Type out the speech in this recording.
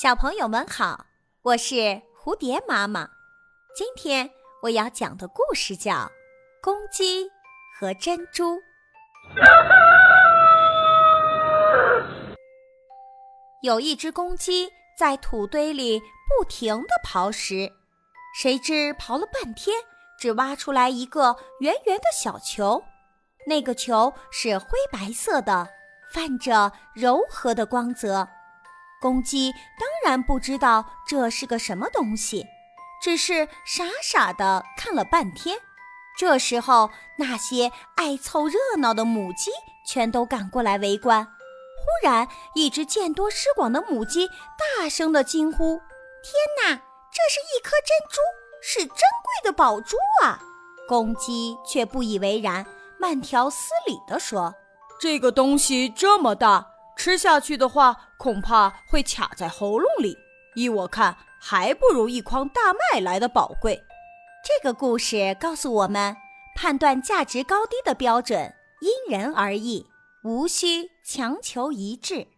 小朋友们好，我是蝴蝶妈妈。今天我要讲的故事叫《公鸡和珍珠》。有一只公鸡在土堆里不停地刨食，谁知刨了半天，只挖出来一个圆圆的小球。那个球是灰白色的，泛着柔和的光泽。公鸡当然不知道这是个什么东西，只是傻傻的看了半天。这时候，那些爱凑热闹的母鸡全都赶过来围观。忽然，一只见多识广的母鸡大声的惊呼：“天哪，这是一颗珍珠，是珍贵的宝珠啊！”公鸡却不以为然，慢条斯理地说：“这个东西这么大。”吃下去的话，恐怕会卡在喉咙里。依我看，还不如一筐大麦来的宝贵。这个故事告诉我们，判断价值高低的标准因人而异，无需强求一致。